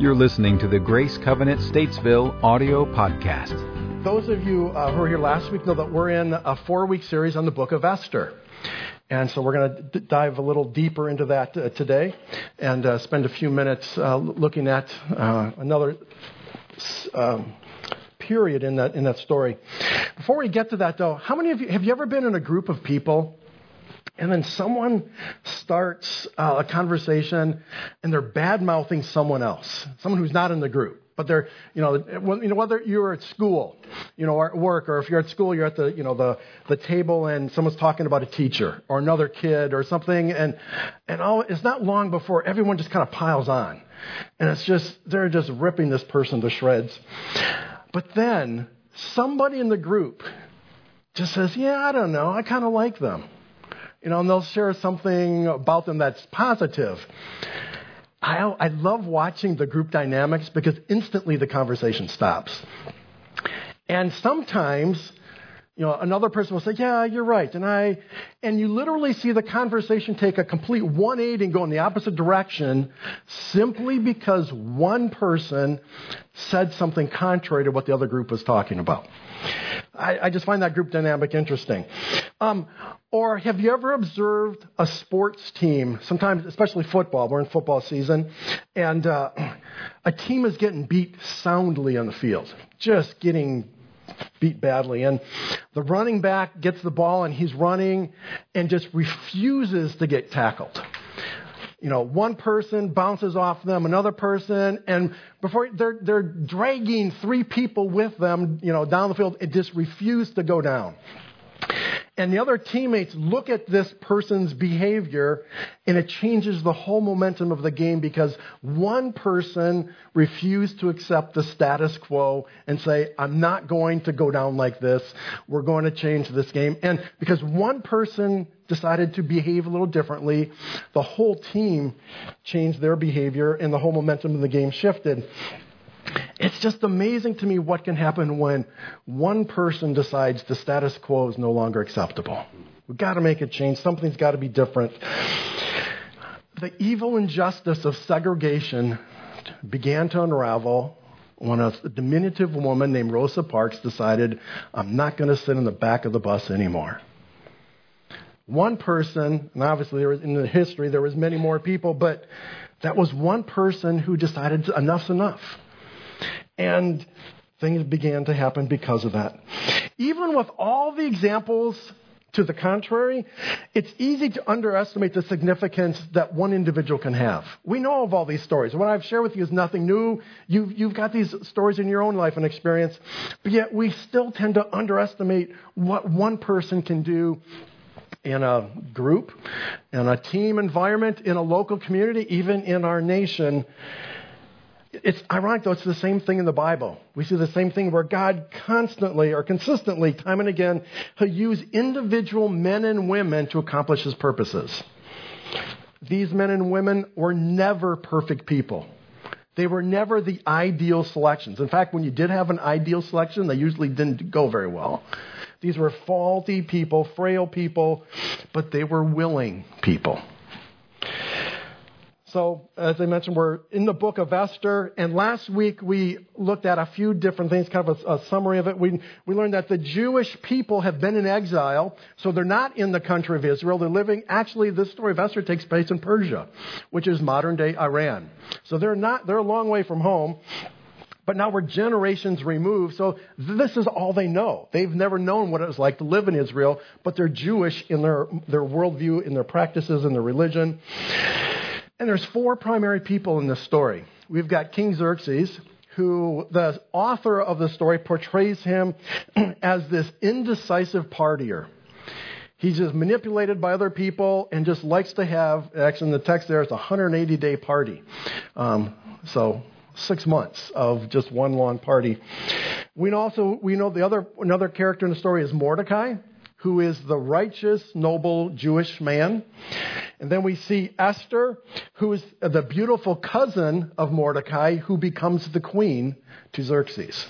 You're listening to the Grace Covenant Statesville audio podcast. Those of you uh, who were here last week know that we're in a four week series on the book of Esther. And so we're going to d- dive a little deeper into that uh, today and uh, spend a few minutes uh, looking at uh, another um, period in that, in that story. Before we get to that, though, how many of you have you ever been in a group of people and then someone starts uh, a conversation and they're bad mouthing someone else, someone who's not in the group. But they're, you know, you know, whether you're at school, you know, or at work, or if you're at school, you're at the, you know, the, the table and someone's talking about a teacher or another kid or something, and and all, it's not long before everyone just kind of piles on, and it's just they're just ripping this person to shreds. But then somebody in the group just says, "Yeah, I don't know, I kind of like them." You know, and they'll share something about them that's positive. I, I love watching the group dynamics because instantly the conversation stops. And sometimes, you know, another person will say, "Yeah, you're right," and I, and you literally see the conversation take a complete 180 and go in the opposite direction, simply because one person said something contrary to what the other group was talking about. I, I just find that group dynamic interesting. Um, or have you ever observed a sports team, sometimes, especially football, we're in football season, and uh, a team is getting beat soundly on the field, just getting beat badly. And the running back gets the ball and he's running and just refuses to get tackled you know, one person bounces off them, another person, and before they're, they're dragging three people with them, you know, down the field, it just refused to go down. And the other teammates look at this person's behavior and it changes the whole momentum of the game because one person refused to accept the status quo and say, I'm not going to go down like this. We're going to change this game. And because one person decided to behave a little differently, the whole team changed their behavior and the whole momentum of the game shifted. It's just amazing to me what can happen when one person decides the status quo is no longer acceptable. We've got to make a change. Something's got to be different. The evil injustice of segregation began to unravel when a diminutive woman named Rosa Parks decided, I'm not going to sit in the back of the bus anymore. One person, and obviously in the history there was many more people, but that was one person who decided enough's enough. And things began to happen because of that. Even with all the examples to the contrary, it's easy to underestimate the significance that one individual can have. We know of all these stories. What I've shared with you is nothing new. You've, you've got these stories in your own life and experience, but yet we still tend to underestimate what one person can do in a group, in a team environment, in a local community, even in our nation. It's ironic, though, it's the same thing in the Bible. We see the same thing where God constantly or consistently, time and again, He'll use individual men and women to accomplish His purposes. These men and women were never perfect people. They were never the ideal selections. In fact, when you did have an ideal selection, they usually didn't go very well. These were faulty people, frail people, but they were willing people. So, as I mentioned, we're in the book of Esther, and last week we looked at a few different things, kind of a, a, summary of it. We, we learned that the Jewish people have been in exile, so they're not in the country of Israel. They're living, actually, this story of Esther takes place in Persia, which is modern day Iran. So they're not, they're a long way from home. But now we're generations removed, so this is all they know. They've never known what it was like to live in Israel, but they're Jewish in their, their worldview, in their practices, in their religion. And there's four primary people in this story. We've got King Xerxes, who the author of the story portrays him as this indecisive partier. He's just manipulated by other people and just likes to have, actually in the text there, it's a 180 day party. Um, so six months of just one long party. We also, we know the other, another character in the story is Mordecai, who is the righteous, noble Jewish man. And then we see Esther, who is the beautiful cousin of Mordecai, who becomes the queen to Xerxes.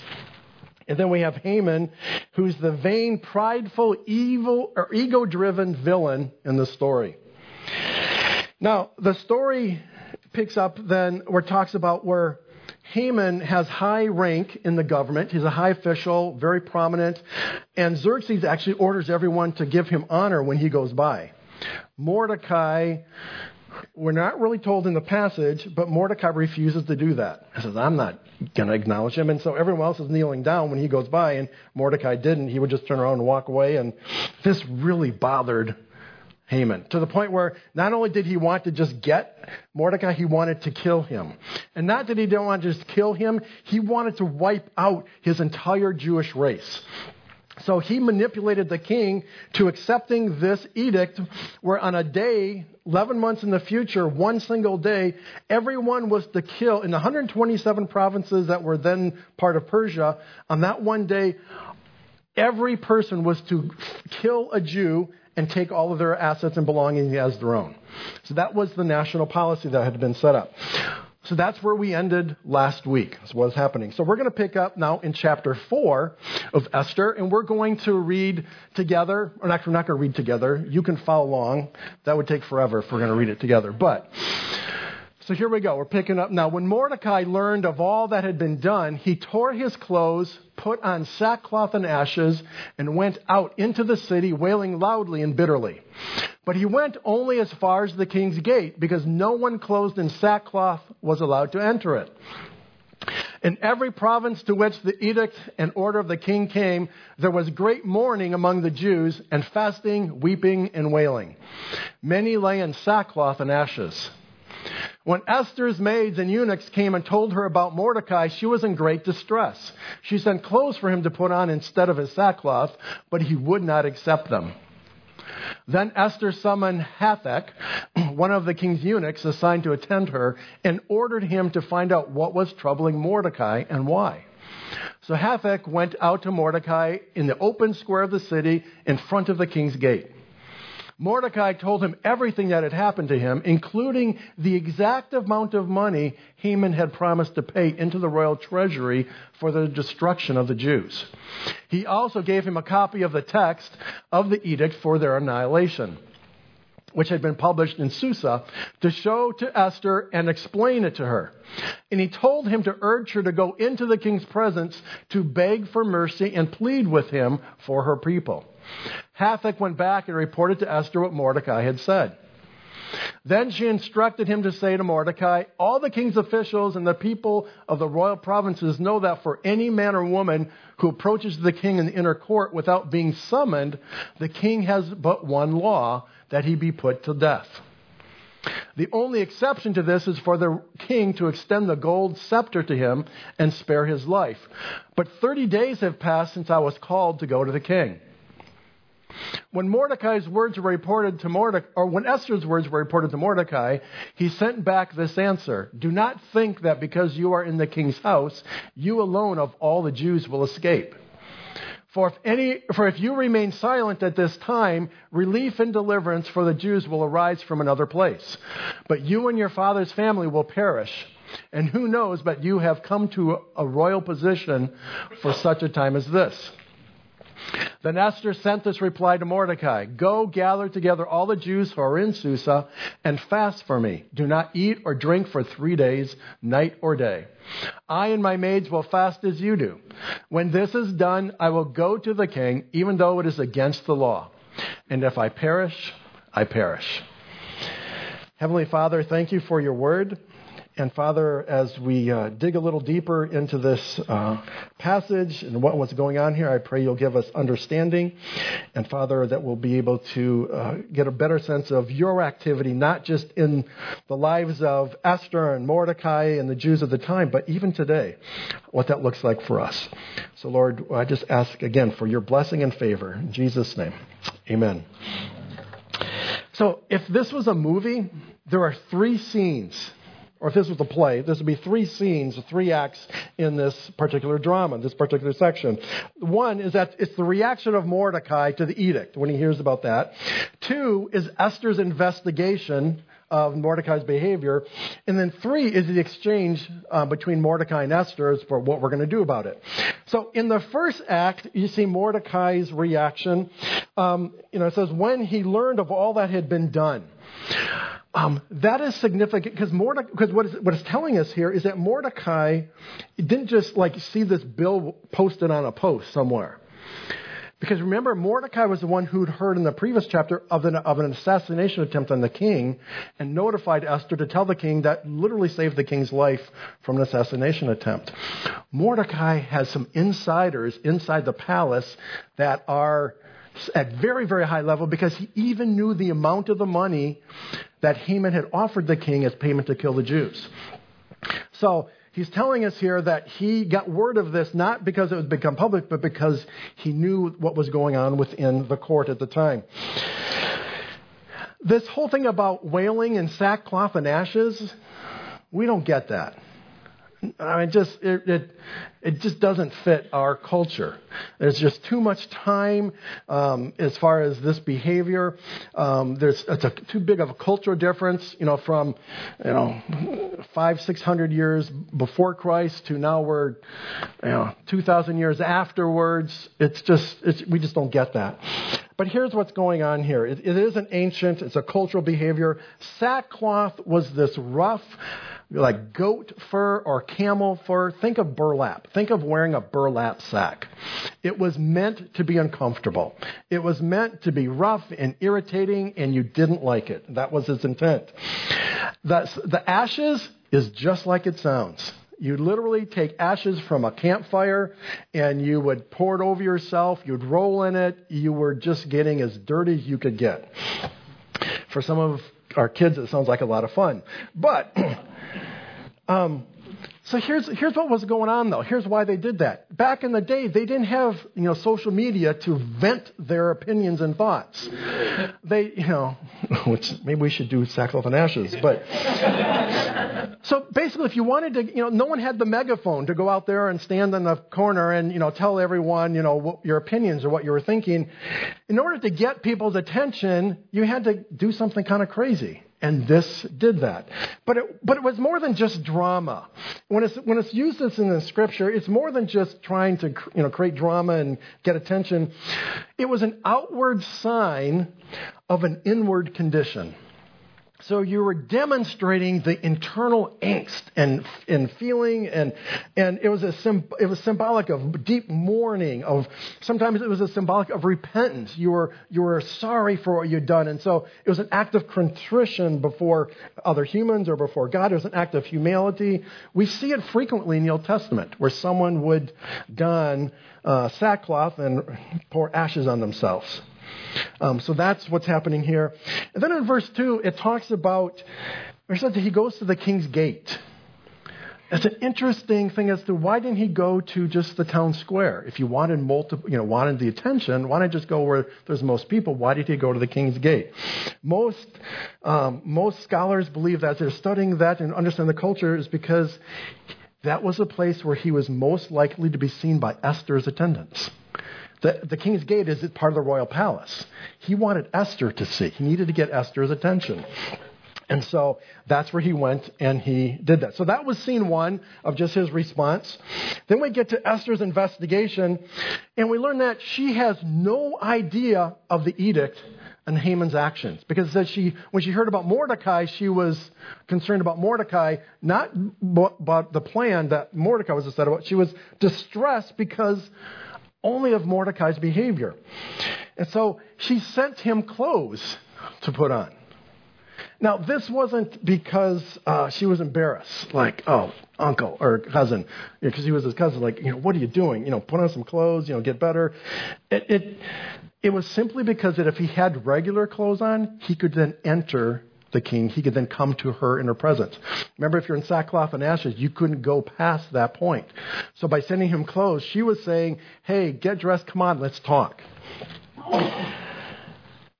And then we have Haman, who's the vain, prideful, evil, or ego driven villain in the story. Now, the story picks up then where it talks about where Haman has high rank in the government. He's a high official, very prominent. And Xerxes actually orders everyone to give him honor when he goes by. Mordecai, we're not really told in the passage, but Mordecai refuses to do that. He says, I'm not going to acknowledge him. And so everyone else is kneeling down when he goes by, and Mordecai didn't. He would just turn around and walk away. And this really bothered Haman to the point where not only did he want to just get Mordecai, he wanted to kill him. And not that he didn't want to just kill him, he wanted to wipe out his entire Jewish race. So he manipulated the king to accepting this edict where on a day, 11 months in the future, one single day, everyone was to kill in the 127 provinces that were then part of Persia. On that one day, every person was to kill a Jew and take all of their assets and belongings as their own. So that was the national policy that had been set up. So that's where we ended last week. That's what's happening. So we're going to pick up now in chapter 4 of Esther, and we're going to read together. Or actually, we're not going to read together. You can follow along. That would take forever if we're going to read it together. But so here we go. We're picking up now. When Mordecai learned of all that had been done, he tore his clothes, put on sackcloth and ashes, and went out into the city, wailing loudly and bitterly. But he went only as far as the king's gate, because no one clothed in sackcloth was allowed to enter it. In every province to which the edict and order of the king came, there was great mourning among the Jews, and fasting, weeping, and wailing. Many lay in sackcloth and ashes. When Esther's maids and eunuchs came and told her about Mordecai, she was in great distress. She sent clothes for him to put on instead of his sackcloth, but he would not accept them. Then Esther summoned Hathach, one of the king's eunuchs assigned to attend her, and ordered him to find out what was troubling Mordecai and why. So Hathach went out to Mordecai in the open square of the city in front of the king's gate. Mordecai told him everything that had happened to him, including the exact amount of money Haman had promised to pay into the royal treasury for the destruction of the Jews. He also gave him a copy of the text of the edict for their annihilation which had been published in Susa, to show to Esther and explain it to her. And he told him to urge her to go into the king's presence to beg for mercy and plead with him for her people. Hathach went back and reported to Esther what Mordecai had said. Then she instructed him to say to Mordecai, All the king's officials and the people of the royal provinces know that for any man or woman who approaches the king in the inner court without being summoned, the king has but one law that he be put to death. The only exception to this is for the king to extend the gold scepter to him and spare his life. But 30 days have passed since I was called to go to the king. When Mordecai's words were reported to Mordecai, or when Esther's words were reported to Mordecai, he sent back this answer Do not think that because you are in the king's house, you alone of all the Jews will escape. For if, any, for if you remain silent at this time, relief and deliverance for the Jews will arise from another place. But you and your father's family will perish. And who knows but you have come to a royal position for such a time as this. Then Esther sent this reply to Mordecai Go gather together all the Jews who are in Susa and fast for me. Do not eat or drink for three days, night or day. I and my maids will fast as you do. When this is done, I will go to the king, even though it is against the law. And if I perish, I perish. Heavenly Father, thank you for your word. And Father, as we uh, dig a little deeper into this uh, passage and what, what's going on here, I pray you'll give us understanding. And Father, that we'll be able to uh, get a better sense of your activity, not just in the lives of Esther and Mordecai and the Jews of the time, but even today, what that looks like for us. So, Lord, I just ask again for your blessing and favor. In Jesus' name, amen. So, if this was a movie, there are three scenes or if this was a play, this would be three scenes, three acts in this particular drama, this particular section. One is that it's the reaction of Mordecai to the edict when he hears about that. Two is Esther's investigation of Mordecai's behavior. And then three is the exchange uh, between Mordecai and Esther as for what we're going to do about it. So in the first act, you see Mordecai's reaction. Um, you know, it says, when he learned of all that had been done. Um, that is significant because Mordecai, because what, is, what it's telling us here is that Mordecai didn't just like see this bill posted on a post somewhere. Because remember, Mordecai was the one who'd heard in the previous chapter of an, of an assassination attempt on the king and notified Esther to tell the king that literally saved the king's life from an assassination attempt. Mordecai has some insiders inside the palace that are at very, very high level because he even knew the amount of the money that Haman had offered the king as payment to kill the Jews. So he's telling us here that he got word of this not because it would become public, but because he knew what was going on within the court at the time. This whole thing about wailing and sackcloth and ashes, we don't get that. I mean, just it, it, it just doesn't fit our culture. There's just too much time um, as far as this behavior. Um, there's it's a, too big of a cultural difference, you know, from you know five six hundred years before Christ to now we're you know two thousand years afterwards. It's just it's, we just don't get that. But here's what's going on here. It, it is an ancient. It's a cultural behavior. Sackcloth was this rough like goat fur or camel fur. Think of burlap. Think of wearing a burlap sack. It was meant to be uncomfortable. It was meant to be rough and irritating, and you didn't like it. That was its intent. The ashes is just like it sounds. You literally take ashes from a campfire and you would pour it over yourself. You'd roll in it. You were just getting as dirty as you could get. For some of our kids, it sounds like a lot of fun. But Um, so here's, here's what was going on though. Here's why they did that. Back in the day, they didn't have, you know, social media to vent their opinions and thoughts. They, you know, which maybe we should do sackcloth and ashes, but. so basically, if you wanted to, you know, no one had the megaphone to go out there and stand in the corner and, you know, tell everyone, you know, what your opinions or what you were thinking. In order to get people's attention, you had to do something kind of crazy. And this did that. But it, but it was more than just drama. When it's, when it's used as in the scripture, it's more than just trying to you know, create drama and get attention. It was an outward sign of an inward condition. So you were demonstrating the internal angst and, and feeling, and, and it, was a, it was symbolic of deep mourning, of sometimes it was a symbolic of repentance. You were, you were sorry for what you'd done. And so it was an act of contrition before other humans or before God. It was an act of humility. We see it frequently in the Old Testament where someone would don uh, sackcloth and pour ashes on themselves. Um, so that's what's happening here. And then in verse 2, it talks about, it says that he goes to the king's gate. It's an interesting thing as to why didn't he go to just the town square? If you wanted multiple, you know, wanted the attention, why not just go where there's most people? Why did he go to the king's gate? Most um, most scholars believe that they're studying that and understand the culture is because that was a place where he was most likely to be seen by Esther's attendants. The, the king's gate is part of the royal palace. He wanted Esther to see. He needed to get Esther's attention. And so that's where he went and he did that. So that was scene one of just his response. Then we get to Esther's investigation and we learn that she has no idea of the edict and Haman's actions. Because says she, when she heard about Mordecai, she was concerned about Mordecai, not about the plan that Mordecai was upset about. She was distressed because only of Mordecai's behavior. And so she sent him clothes to put on. Now, this wasn't because uh, she was embarrassed, like, oh, uncle or cousin, because you know, he was his cousin, like, you know, what are you doing? You know, put on some clothes, you know, get better. It, it, it was simply because that if he had regular clothes on, he could then enter the king, he could then come to her in her presence. Remember, if you're in sackcloth and ashes, you couldn't go past that point. So by sending him clothes, she was saying, hey, get dressed, come on, let's talk.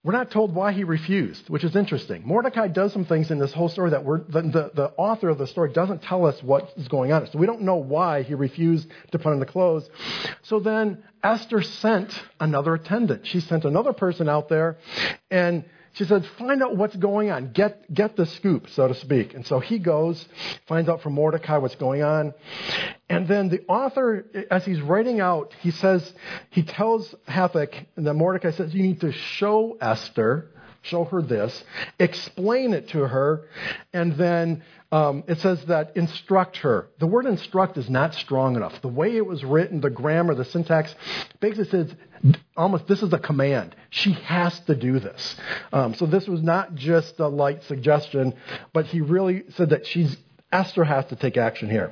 We're not told why he refused, which is interesting. Mordecai does some things in this whole story that the, the, the, author of the story doesn't tell us what is going on. So we don't know why he refused to put on the clothes. So then Esther sent another attendant. She sent another person out there, and she said, find out what's going on. Get, get the scoop, so to speak. And so he goes, finds out from Mordecai what's going on. And then the author, as he's writing out, he says, he tells Hathach, and then Mordecai says, you need to show Esther show her this, explain it to her, and then um, it says that instruct her. The word instruct is not strong enough. The way it was written, the grammar, the syntax, basically says almost this is a command. She has to do this. Um, so this was not just a light suggestion, but he really said that she's Esther has to take action here.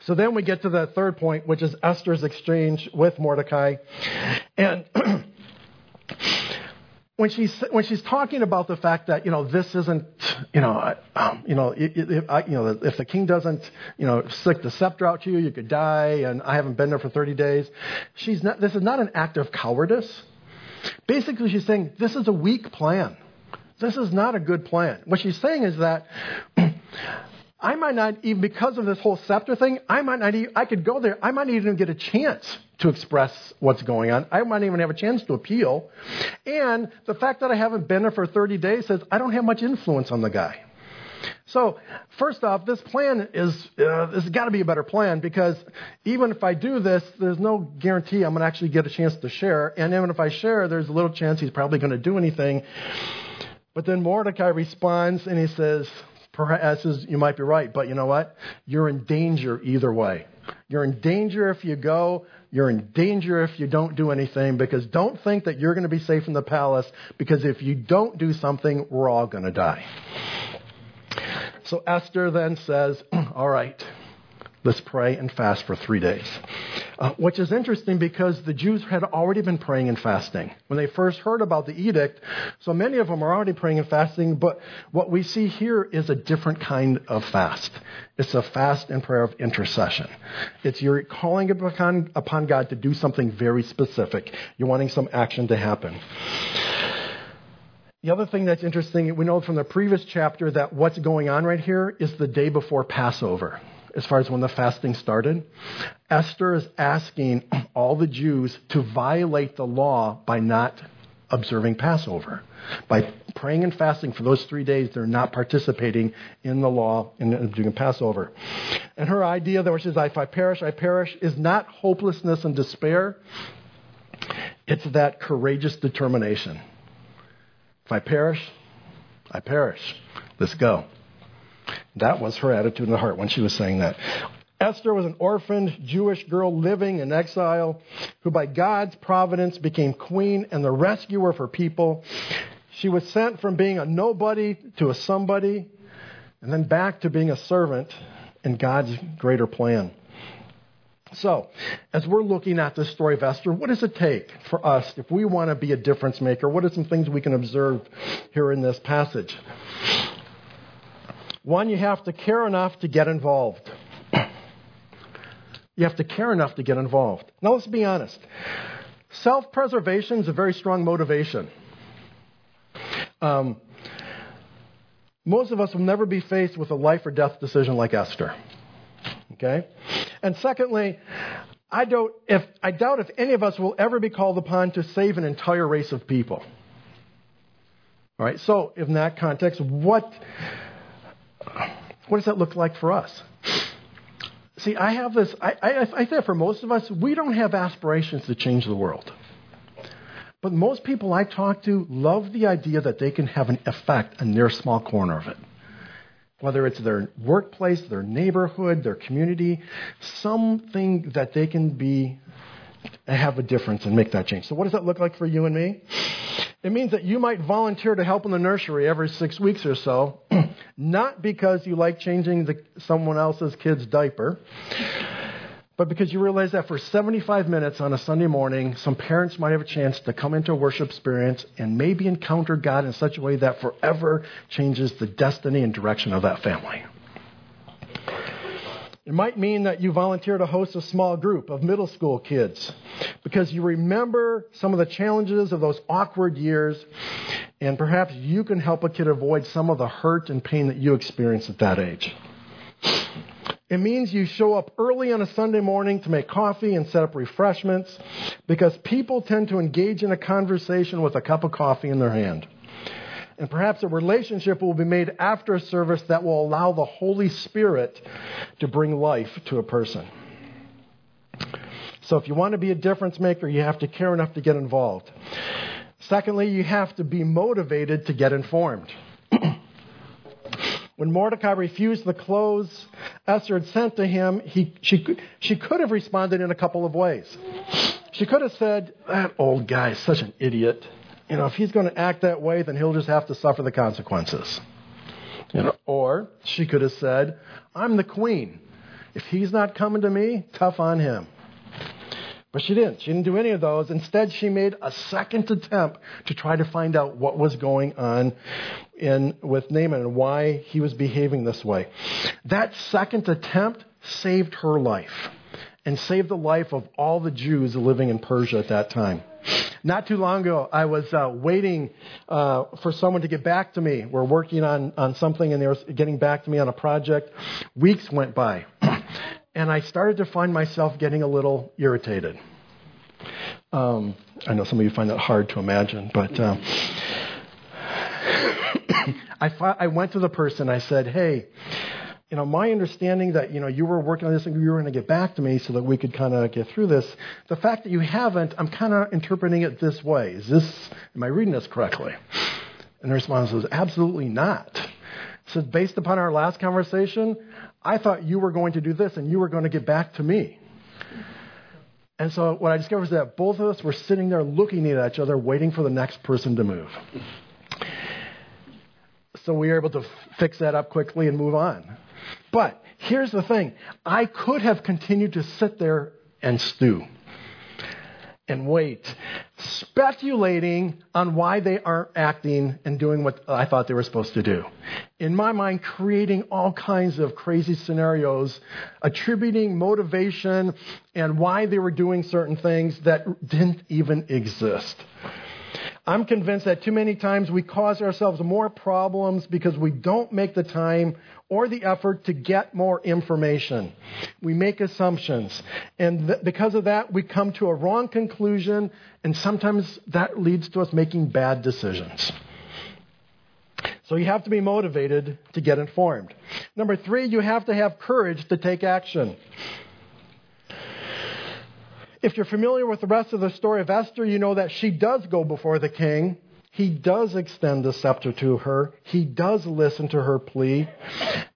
So then we get to the third point, which is Esther's exchange with Mordecai. And when she's when she's talking about the fact that you know this isn't you know um, you know if, I, you know if the king doesn't you know stick the scepter out to you, you could die, and I haven't been there for 30 days. She's not. This is not an act of cowardice. Basically, she's saying this is a weak plan. This is not a good plan. What she's saying is that I might not even, because of this whole scepter thing, I might not even, I could go there, I might not even get a chance to express what's going on. I might even have a chance to appeal. And the fact that I haven't been there for 30 days says I don't have much influence on the guy. So, first off, this plan is, uh, this has got to be a better plan because even if I do this, there's no guarantee I'm going to actually get a chance to share. And even if I share, there's a little chance he's probably going to do anything. But then Mordecai responds and he says, Perhaps you might be right, but you know what? You're in danger either way. You're in danger if you go. You're in danger if you don't do anything because don't think that you're going to be safe in the palace because if you don't do something, we're all going to die. So Esther then says, All right, let's pray and fast for three days. Uh, which is interesting because the Jews had already been praying and fasting when they first heard about the edict. So many of them are already praying and fasting, but what we see here is a different kind of fast. It's a fast and prayer of intercession. It's you're calling upon, upon God to do something very specific. You're wanting some action to happen. The other thing that's interesting, we know from the previous chapter that what's going on right here is the day before Passover as far as when the fasting started. Esther is asking all the Jews to violate the law by not observing Passover. By praying and fasting for those three days, they're not participating in the law and doing Passover. And her idea that which is, if I perish, I perish, is not hopelessness and despair. It's that courageous determination. If I perish, I perish. Let's go. That was her attitude in the heart when she was saying that. Esther was an orphaned Jewish girl living in exile who, by God's providence, became queen and the rescuer of her people. She was sent from being a nobody to a somebody, and then back to being a servant in God's greater plan. So, as we're looking at this story of Esther, what does it take for us if we want to be a difference maker? What are some things we can observe here in this passage? One, you have to care enough to get involved. You have to care enough to get involved. Now, let's be honest. Self preservation is a very strong motivation. Um, most of us will never be faced with a life or death decision like Esther. Okay? And secondly, I, don't, if, I doubt if any of us will ever be called upon to save an entire race of people. All right, so in that context, what what does that look like for us? See, I have this, I, I, I think for most of us, we don't have aspirations to change the world. But most people I talk to love the idea that they can have an effect in their small corner of it. Whether it's their workplace, their neighborhood, their community, something that they can be, have a difference and make that change. So, what does that look like for you and me? It means that you might volunteer to help in the nursery every six weeks or so, not because you like changing the, someone else's kid's diaper, but because you realize that for 75 minutes on a Sunday morning, some parents might have a chance to come into a worship experience and maybe encounter God in such a way that forever changes the destiny and direction of that family. It might mean that you volunteer to host a small group of middle school kids because you remember some of the challenges of those awkward years, and perhaps you can help a kid avoid some of the hurt and pain that you experienced at that age. It means you show up early on a Sunday morning to make coffee and set up refreshments because people tend to engage in a conversation with a cup of coffee in their hand. And perhaps a relationship will be made after a service that will allow the Holy Spirit to bring life to a person. So if you want to be a difference maker, you have to care enough to get involved. Secondly, you have to be motivated to get informed. when Mordecai refused the clothes Esther had sent to him, he, she, she could have responded in a couple of ways. She could have said, That old guy is such an idiot. You know, if he's going to act that way, then he'll just have to suffer the consequences. You know, or she could have said, I'm the queen. If he's not coming to me, tough on him. But she didn't. She didn't do any of those. Instead, she made a second attempt to try to find out what was going on in, with Haman and why he was behaving this way. That second attempt saved her life and saved the life of all the Jews living in Persia at that time. Not too long ago, I was uh, waiting uh, for someone to get back to me. We're working on, on something and they were getting back to me on a project. Weeks went by. And I started to find myself getting a little irritated. Um, I know some of you find that hard to imagine, but um, I, I went to the person. I said, "Hey, you know, my understanding that, you know, you were working on this and you were going to get back to me so that we could kind of get through this. The fact that you haven't, I'm kind of interpreting it this way. Is this, am I reading this correctly? And the response was, absolutely not. So based upon our last conversation, I thought you were going to do this and you were going to get back to me. And so what I discovered is that both of us were sitting there looking at each other, waiting for the next person to move. So we were able to fix that up quickly and move on. But here's the thing I could have continued to sit there and stew and wait, speculating on why they aren't acting and doing what I thought they were supposed to do. In my mind, creating all kinds of crazy scenarios, attributing motivation and why they were doing certain things that didn't even exist. I'm convinced that too many times we cause ourselves more problems because we don't make the time or the effort to get more information. We make assumptions. And th- because of that, we come to a wrong conclusion, and sometimes that leads to us making bad decisions. So you have to be motivated to get informed. Number three, you have to have courage to take action. If you're familiar with the rest of the story of Esther, you know that she does go before the king he does extend the scepter to her. He does listen to her plea.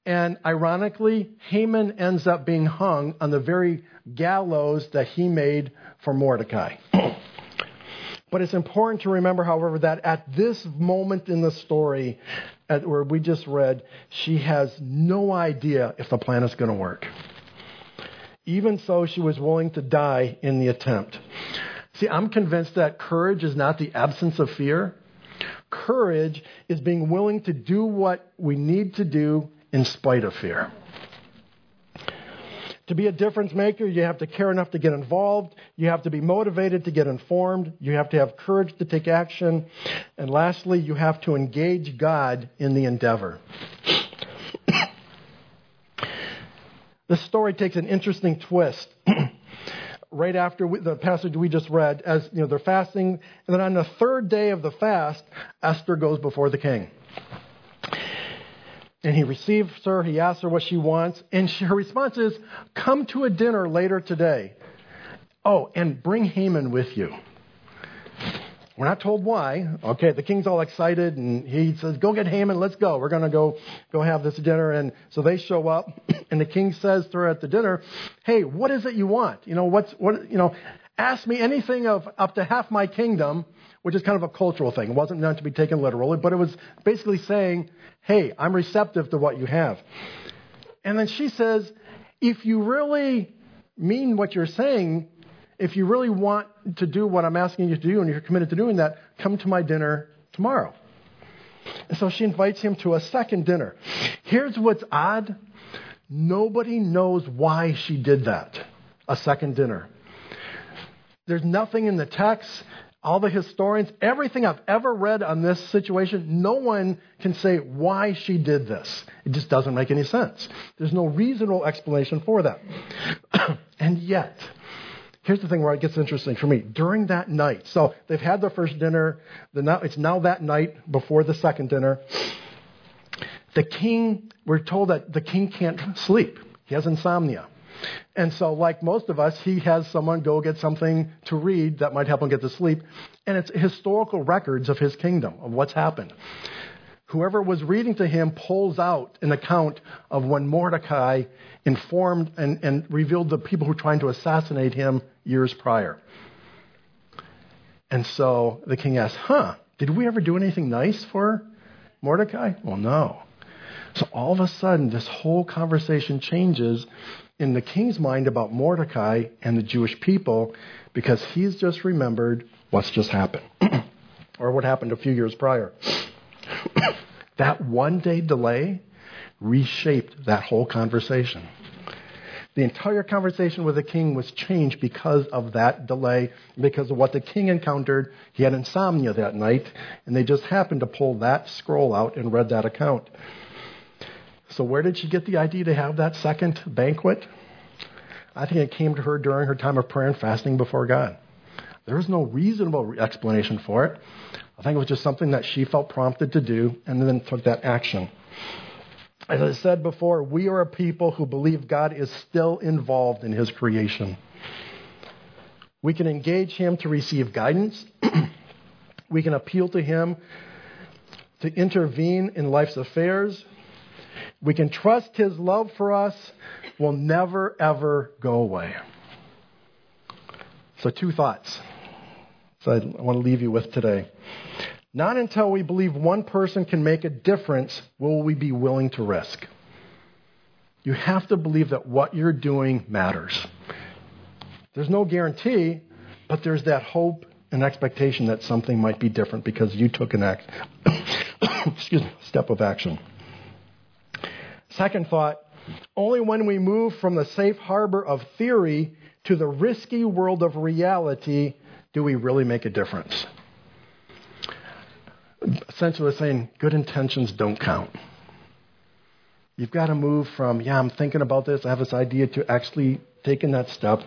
And ironically, Haman ends up being hung on the very gallows that he made for Mordecai. but it's important to remember, however, that at this moment in the story, at where we just read, she has no idea if the plan is going to work. Even so, she was willing to die in the attempt. See, I'm convinced that courage is not the absence of fear, Courage is being willing to do what we need to do in spite of fear. To be a difference maker, you have to care enough to get involved. You have to be motivated to get informed. You have to have courage to take action. And lastly, you have to engage God in the endeavor. this story takes an interesting twist. right after we, the passage we just read, as you know, they're fasting, and then on the third day of the fast, Esther goes before the king. And he receives her, he asks her what she wants, and she, her response is, Come to a dinner later today. Oh, and bring Haman with you. We're not told why. Okay, the king's all excited and he says, Go get Haman, let's go. We're gonna go go have this dinner. And so they show up and the king says at the dinner, Hey, what is it you want? You know, what's what you know, ask me anything of up to half my kingdom, which is kind of a cultural thing. It wasn't meant to be taken literally, but it was basically saying, Hey, I'm receptive to what you have. And then she says, If you really mean what you're saying, if you really want to do what I'm asking you to do and you're committed to doing that, come to my dinner tomorrow. And so she invites him to a second dinner. Here's what's odd nobody knows why she did that, a second dinner. There's nothing in the text, all the historians, everything I've ever read on this situation, no one can say why she did this. It just doesn't make any sense. There's no reasonable explanation for that. and yet, Here's the thing where it gets interesting for me. During that night, so they've had their first dinner. Now, it's now that night before the second dinner. The king, we're told that the king can't sleep. He has insomnia. And so, like most of us, he has someone go get something to read that might help him get to sleep. And it's historical records of his kingdom, of what's happened. Whoever was reading to him pulls out an account of when Mordecai informed and, and revealed the people who were trying to assassinate him years prior. And so the king asks, Huh, did we ever do anything nice for Mordecai? Well, no. So all of a sudden, this whole conversation changes in the king's mind about Mordecai and the Jewish people because he's just remembered what's just happened or what happened a few years prior. that one day delay reshaped that whole conversation. The entire conversation with the king was changed because of that delay, because of what the king encountered. He had insomnia that night, and they just happened to pull that scroll out and read that account. So, where did she get the idea to have that second banquet? I think it came to her during her time of prayer and fasting before God. There was no reasonable explanation for it. I think it was just something that she felt prompted to do and then took that action. As I said before, we are a people who believe God is still involved in his creation. We can engage him to receive guidance. we can appeal to him to intervene in life's affairs. We can trust his love for us will never, ever go away. So, two thoughts. So, I want to leave you with today. Not until we believe one person can make a difference will we be willing to risk. You have to believe that what you're doing matters. There's no guarantee, but there's that hope and expectation that something might be different because you took an act, excuse me, step of action. Second thought, only when we move from the safe harbor of theory to the risky world of reality do we really make a difference essentially saying good intentions don't count. You've got to move from, yeah, I'm thinking about this, I have this idea, to actually taking that step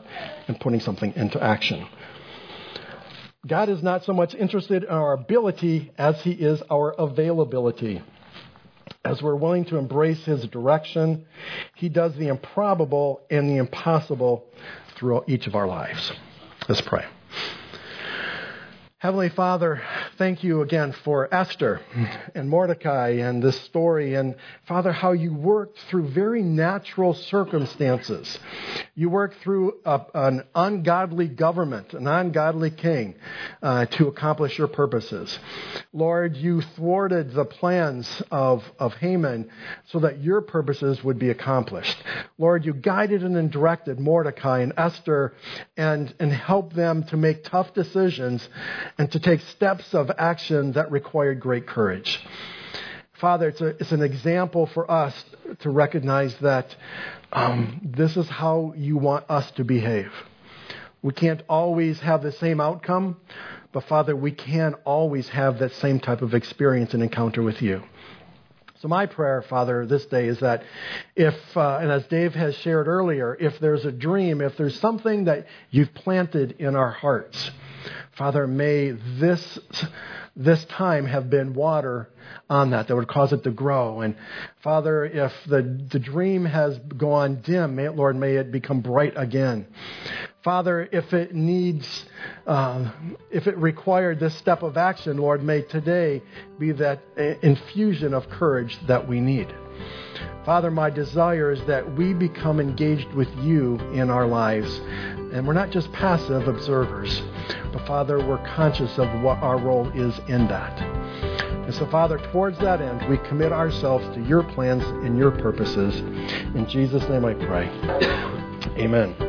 and putting something into action. God is not so much interested in our ability as he is our availability. As we're willing to embrace his direction, he does the improbable and the impossible through each of our lives. Let's pray. Heavenly Father, thank you again for Esther and Mordecai and this story. And Father, how you worked through very natural circumstances. You worked through a, an ungodly government, an ungodly king, uh, to accomplish your purposes. Lord, you thwarted the plans of, of Haman so that your purposes would be accomplished. Lord, you guided and directed Mordecai and Esther and, and helped them to make tough decisions and to take steps of action that required great courage. Father, it's, a, it's an example for us to recognize that um, this is how you want us to behave. We can't always have the same outcome, but Father, we can always have that same type of experience and encounter with you. So, my prayer, Father, this day is that if, uh, and as Dave has shared earlier, if there's a dream, if there's something that you've planted in our hearts, Father, may this, this time have been water on that that would cause it to grow. And Father, if the, the dream has gone dim, may it, Lord, may it become bright again. Father, if it needs, uh, if it required this step of action, Lord, may today be that infusion of courage that we need. Father, my desire is that we become engaged with you in our lives. And we're not just passive observers, but Father, we're conscious of what our role is in that. And so, Father, towards that end, we commit ourselves to your plans and your purposes. In Jesus' name I pray. Amen.